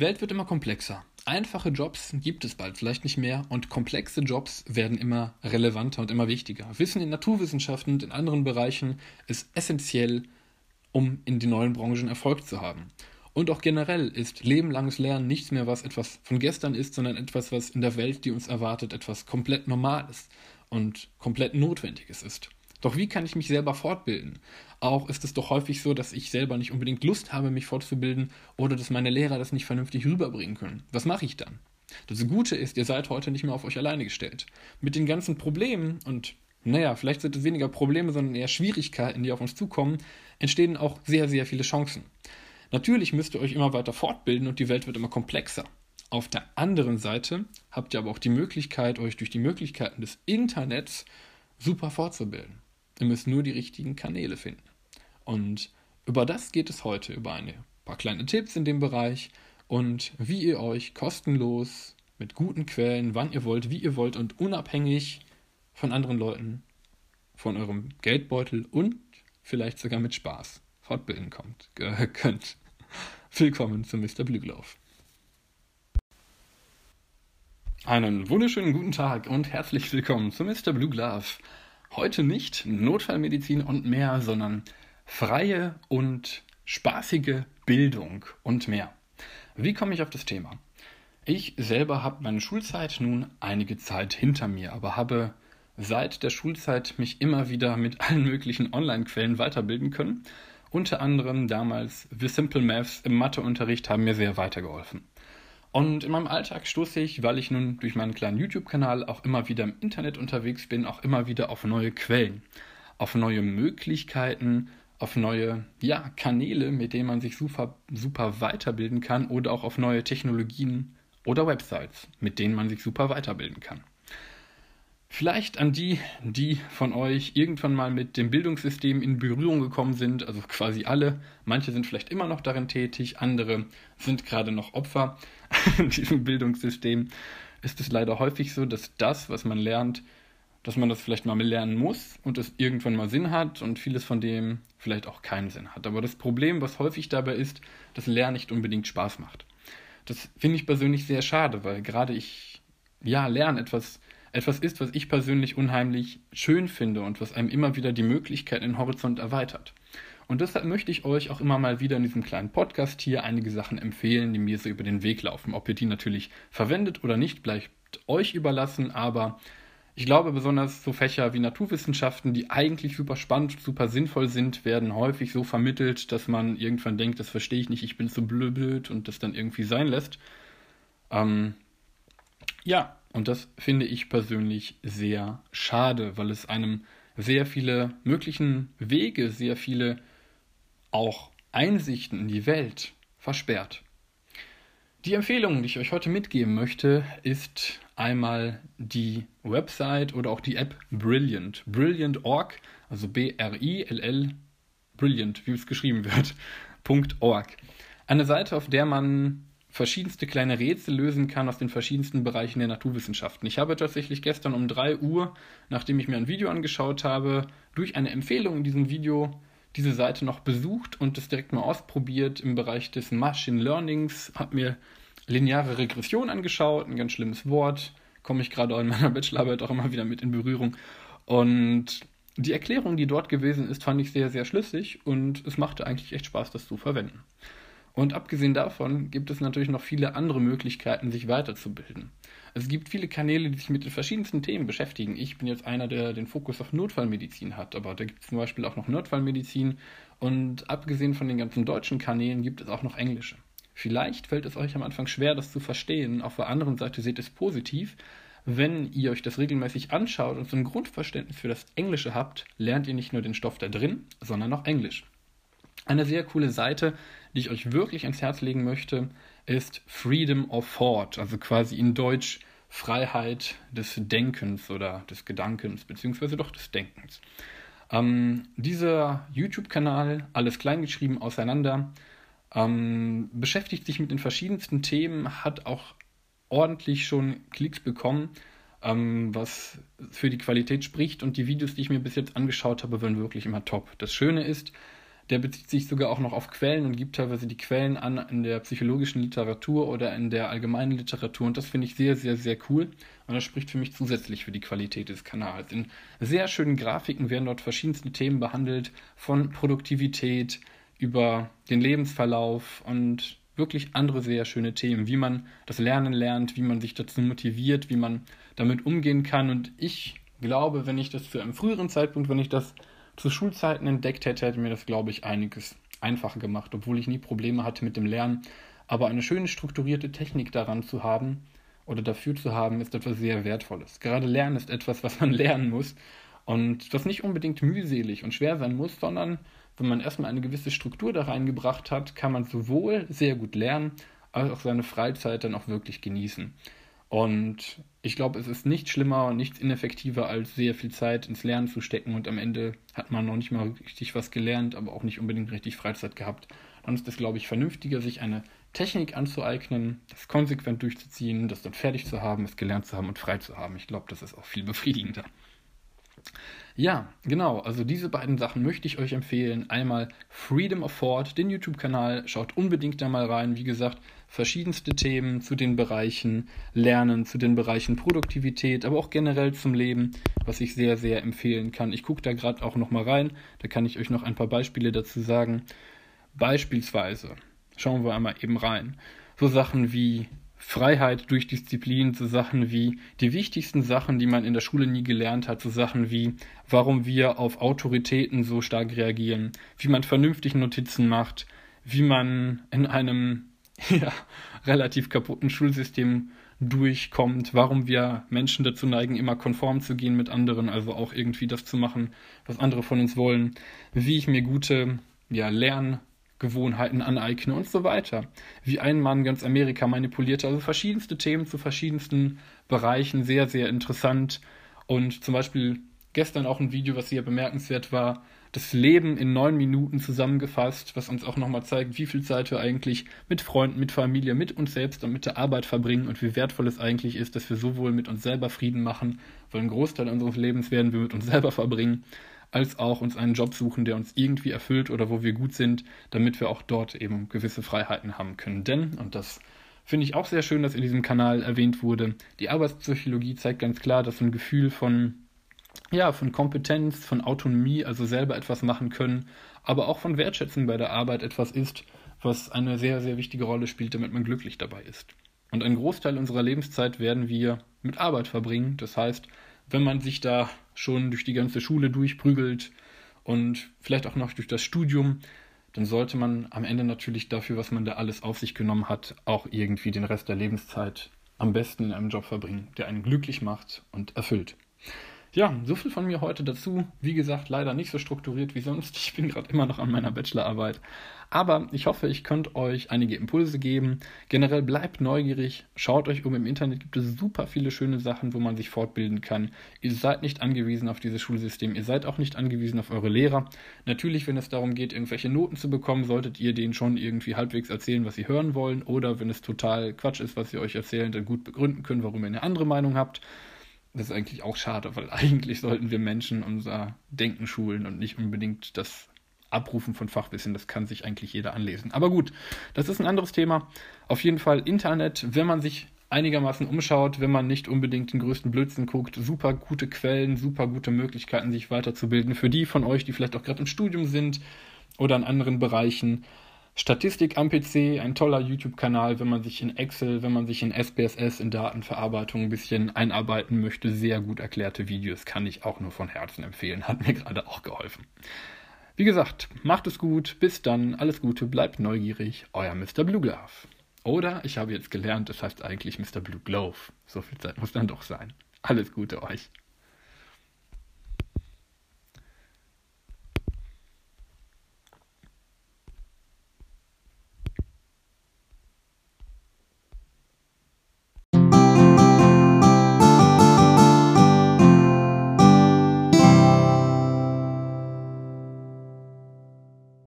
Die Welt wird immer komplexer. Einfache Jobs gibt es bald vielleicht nicht mehr und komplexe Jobs werden immer relevanter und immer wichtiger. Wissen in Naturwissenschaften und in anderen Bereichen ist essentiell, um in den neuen Branchen Erfolg zu haben. Und auch generell ist lebenlanges Lernen nichts mehr, was etwas von gestern ist, sondern etwas, was in der Welt, die uns erwartet, etwas komplett Normales und komplett Notwendiges ist. Doch wie kann ich mich selber fortbilden? Auch ist es doch häufig so, dass ich selber nicht unbedingt Lust habe, mich fortzubilden oder dass meine Lehrer das nicht vernünftig rüberbringen können. Was mache ich dann? Das Gute ist, ihr seid heute nicht mehr auf euch alleine gestellt. Mit den ganzen Problemen und naja, vielleicht sind es weniger Probleme, sondern eher Schwierigkeiten, die auf uns zukommen, entstehen auch sehr, sehr viele Chancen. Natürlich müsst ihr euch immer weiter fortbilden und die Welt wird immer komplexer. Auf der anderen Seite habt ihr aber auch die Möglichkeit, euch durch die Möglichkeiten des Internets super fortzubilden. Ihr müsst nur die richtigen Kanäle finden. Und über das geht es heute, über ein paar kleine Tipps in dem Bereich und wie ihr euch kostenlos mit guten Quellen, wann ihr wollt, wie ihr wollt und unabhängig von anderen Leuten, von eurem Geldbeutel und vielleicht sogar mit Spaß fortbilden kommt, äh, könnt. Willkommen zu Mr. Blüglauf. Einen wunderschönen guten Tag und herzlich willkommen zu Mr. Blue Glove. Heute nicht Notfallmedizin und mehr, sondern freie und spaßige Bildung und mehr. Wie komme ich auf das Thema? Ich selber habe meine Schulzeit nun einige Zeit hinter mir, aber habe seit der Schulzeit mich immer wieder mit allen möglichen Online-Quellen weiterbilden können. Unter anderem damals The Simple Maths im Matheunterricht haben mir sehr weitergeholfen. Und in meinem Alltag stoße ich, weil ich nun durch meinen kleinen YouTube-Kanal auch immer wieder im Internet unterwegs bin, auch immer wieder auf neue Quellen, auf neue Möglichkeiten, auf neue ja, Kanäle, mit denen man sich super, super weiterbilden kann oder auch auf neue Technologien oder Websites, mit denen man sich super weiterbilden kann. Vielleicht an die, die von euch irgendwann mal mit dem Bildungssystem in Berührung gekommen sind, also quasi alle. Manche sind vielleicht immer noch darin tätig, andere sind gerade noch Opfer in diesem Bildungssystem. Ist es leider häufig so, dass das, was man lernt, dass man das vielleicht mal lernen muss und es irgendwann mal Sinn hat und vieles von dem vielleicht auch keinen Sinn hat. Aber das Problem, was häufig dabei ist, dass Lernen nicht unbedingt Spaß macht. Das finde ich persönlich sehr schade, weil gerade ich, ja, Lernen etwas etwas ist, was ich persönlich unheimlich schön finde und was einem immer wieder die Möglichkeit in den Horizont erweitert. Und deshalb möchte ich euch auch immer mal wieder in diesem kleinen Podcast hier einige Sachen empfehlen, die mir so über den Weg laufen. Ob ihr die natürlich verwendet oder nicht, bleibt euch überlassen, aber ich glaube, besonders so Fächer wie Naturwissenschaften, die eigentlich super spannend, super sinnvoll sind, werden häufig so vermittelt, dass man irgendwann denkt, das verstehe ich nicht, ich bin zu blöd und das dann irgendwie sein lässt. Ähm, ja, und das finde ich persönlich sehr schade, weil es einem sehr viele möglichen Wege, sehr viele auch Einsichten in die Welt versperrt. Die Empfehlung, die ich euch heute mitgeben möchte, ist einmal die Website oder auch die App Brilliant. Brilliant.org, also B-R-I-L-L, Brilliant, wie es geschrieben wird, .org. Eine Seite, auf der man verschiedenste kleine Rätsel lösen kann aus den verschiedensten Bereichen der Naturwissenschaften. Ich habe tatsächlich gestern um 3 Uhr, nachdem ich mir ein Video angeschaut habe, durch eine Empfehlung in diesem Video diese Seite noch besucht und das direkt mal ausprobiert im Bereich des Machine Learnings, habe mir lineare Regression angeschaut, ein ganz schlimmes Wort, komme ich gerade in meiner Bachelorarbeit auch immer wieder mit in Berührung. Und die Erklärung, die dort gewesen ist, fand ich sehr, sehr schlüssig und es machte eigentlich echt Spaß, das zu verwenden. Und abgesehen davon gibt es natürlich noch viele andere Möglichkeiten, sich weiterzubilden. Es gibt viele Kanäle, die sich mit den verschiedensten Themen beschäftigen. Ich bin jetzt einer, der den Fokus auf Notfallmedizin hat, aber da gibt es zum Beispiel auch noch Notfallmedizin und abgesehen von den ganzen deutschen Kanälen gibt es auch noch englische. Vielleicht fällt es euch am Anfang schwer, das zu verstehen. Auf der anderen Seite seht es positiv. Wenn ihr euch das regelmäßig anschaut und so ein Grundverständnis für das Englische habt, lernt ihr nicht nur den Stoff da drin, sondern auch Englisch. Eine sehr coole Seite, die ich euch wirklich ans Herz legen möchte, ist Freedom of Thought, also quasi in Deutsch Freiheit des Denkens oder des Gedankens, beziehungsweise doch des Denkens. Ähm, dieser YouTube-Kanal, alles kleingeschrieben auseinander, ähm, beschäftigt sich mit den verschiedensten Themen, hat auch ordentlich schon Klicks bekommen, ähm, was für die Qualität spricht und die Videos, die ich mir bis jetzt angeschaut habe, waren wirklich immer top. Das Schöne ist, Der bezieht sich sogar auch noch auf Quellen und gibt teilweise die Quellen an in der psychologischen Literatur oder in der allgemeinen Literatur. Und das finde ich sehr, sehr, sehr cool. Und das spricht für mich zusätzlich für die Qualität des Kanals. In sehr schönen Grafiken werden dort verschiedenste Themen behandelt, von Produktivität über den Lebensverlauf und wirklich andere sehr schöne Themen, wie man das Lernen lernt, wie man sich dazu motiviert, wie man damit umgehen kann. Und ich glaube, wenn ich das zu einem früheren Zeitpunkt, wenn ich das zu Schulzeiten entdeckt hätte, hätte mir das, glaube ich, einiges einfacher gemacht, obwohl ich nie Probleme hatte mit dem Lernen. Aber eine schöne strukturierte Technik daran zu haben oder dafür zu haben, ist etwas sehr Wertvolles. Gerade Lernen ist etwas, was man lernen muss und das nicht unbedingt mühselig und schwer sein muss, sondern wenn man erstmal eine gewisse Struktur da reingebracht hat, kann man sowohl sehr gut lernen, als auch seine Freizeit dann auch wirklich genießen. Und ich glaube, es ist nicht schlimmer und nichts ineffektiver, als sehr viel Zeit ins Lernen zu stecken und am Ende hat man noch nicht mal richtig was gelernt, aber auch nicht unbedingt richtig Freizeit gehabt. Dann ist es, glaube ich, vernünftiger, sich eine Technik anzueignen, das konsequent durchzuziehen, das dann fertig zu haben, es gelernt zu haben und frei zu haben. Ich glaube, das ist auch viel befriedigender. Ja, genau. Also diese beiden Sachen möchte ich euch empfehlen. Einmal Freedom of Thought, den YouTube-Kanal. Schaut unbedingt da mal rein. Wie gesagt, verschiedenste Themen zu den Bereichen Lernen, zu den Bereichen Produktivität, aber auch generell zum Leben, was ich sehr, sehr empfehlen kann. Ich gucke da gerade auch noch mal rein. Da kann ich euch noch ein paar Beispiele dazu sagen. Beispielsweise schauen wir einmal eben rein. So Sachen wie Freiheit durch Disziplin, so Sachen wie die wichtigsten Sachen, die man in der Schule nie gelernt hat, so Sachen wie, warum wir auf Autoritäten so stark reagieren, wie man vernünftig Notizen macht, wie man in einem ja, relativ kaputten Schulsystem durchkommt, warum wir Menschen dazu neigen, immer konform zu gehen mit anderen, also auch irgendwie das zu machen, was andere von uns wollen, wie ich mir gute ja, Lern- Gewohnheiten aneigne und so weiter. Wie ein Mann ganz Amerika manipulierte. Also verschiedenste Themen zu verschiedensten Bereichen, sehr, sehr interessant. Und zum Beispiel gestern auch ein Video, was sehr bemerkenswert war, das Leben in neun Minuten zusammengefasst, was uns auch nochmal zeigt, wie viel Zeit wir eigentlich mit Freunden, mit Familie, mit uns selbst und mit der Arbeit verbringen und wie wertvoll es eigentlich ist, dass wir sowohl mit uns selber Frieden machen, weil ein Großteil unseres Lebens werden wir mit uns selber verbringen, als auch uns einen Job suchen, der uns irgendwie erfüllt oder wo wir gut sind, damit wir auch dort eben gewisse Freiheiten haben können. Denn, und das finde ich auch sehr schön, dass in diesem Kanal erwähnt wurde, die Arbeitspsychologie zeigt ganz klar, dass ein Gefühl von ja, von Kompetenz, von Autonomie, also selber etwas machen können, aber auch von Wertschätzung bei der Arbeit etwas ist, was eine sehr, sehr wichtige Rolle spielt, damit man glücklich dabei ist. Und einen Großteil unserer Lebenszeit werden wir mit Arbeit verbringen. Das heißt, wenn man sich da schon durch die ganze Schule durchprügelt und vielleicht auch noch durch das Studium, dann sollte man am Ende natürlich dafür, was man da alles auf sich genommen hat, auch irgendwie den Rest der Lebenszeit am besten in einem Job verbringen, der einen glücklich macht und erfüllt. Ja, so viel von mir heute dazu. Wie gesagt, leider nicht so strukturiert wie sonst. Ich bin gerade immer noch an meiner Bachelorarbeit. Aber ich hoffe, ich könnte euch einige Impulse geben. Generell bleibt neugierig, schaut euch um. Im Internet gibt es super viele schöne Sachen, wo man sich fortbilden kann. Ihr seid nicht angewiesen auf dieses Schulsystem. Ihr seid auch nicht angewiesen auf eure Lehrer. Natürlich, wenn es darum geht, irgendwelche Noten zu bekommen, solltet ihr denen schon irgendwie halbwegs erzählen, was sie hören wollen. Oder wenn es total Quatsch ist, was sie euch erzählen, dann gut begründen können, warum ihr eine andere Meinung habt. Das ist eigentlich auch schade, weil eigentlich sollten wir Menschen unser Denken schulen und nicht unbedingt das Abrufen von Fachwissen. Das kann sich eigentlich jeder anlesen. Aber gut, das ist ein anderes Thema. Auf jeden Fall Internet, wenn man sich einigermaßen umschaut, wenn man nicht unbedingt den größten Blödsinn guckt, super gute Quellen, super gute Möglichkeiten, sich weiterzubilden. Für die von euch, die vielleicht auch gerade im Studium sind oder in anderen Bereichen. Statistik am PC, ein toller YouTube-Kanal, wenn man sich in Excel, wenn man sich in SPSS, in Datenverarbeitung ein bisschen einarbeiten möchte. Sehr gut erklärte Videos kann ich auch nur von Herzen empfehlen. Hat mir gerade auch geholfen. Wie gesagt, macht es gut, bis dann, alles Gute, bleibt neugierig, euer Mr. Blue Glove. Oder ich habe jetzt gelernt, es heißt eigentlich Mr. Blue Glove. So viel Zeit muss dann doch sein. Alles Gute euch.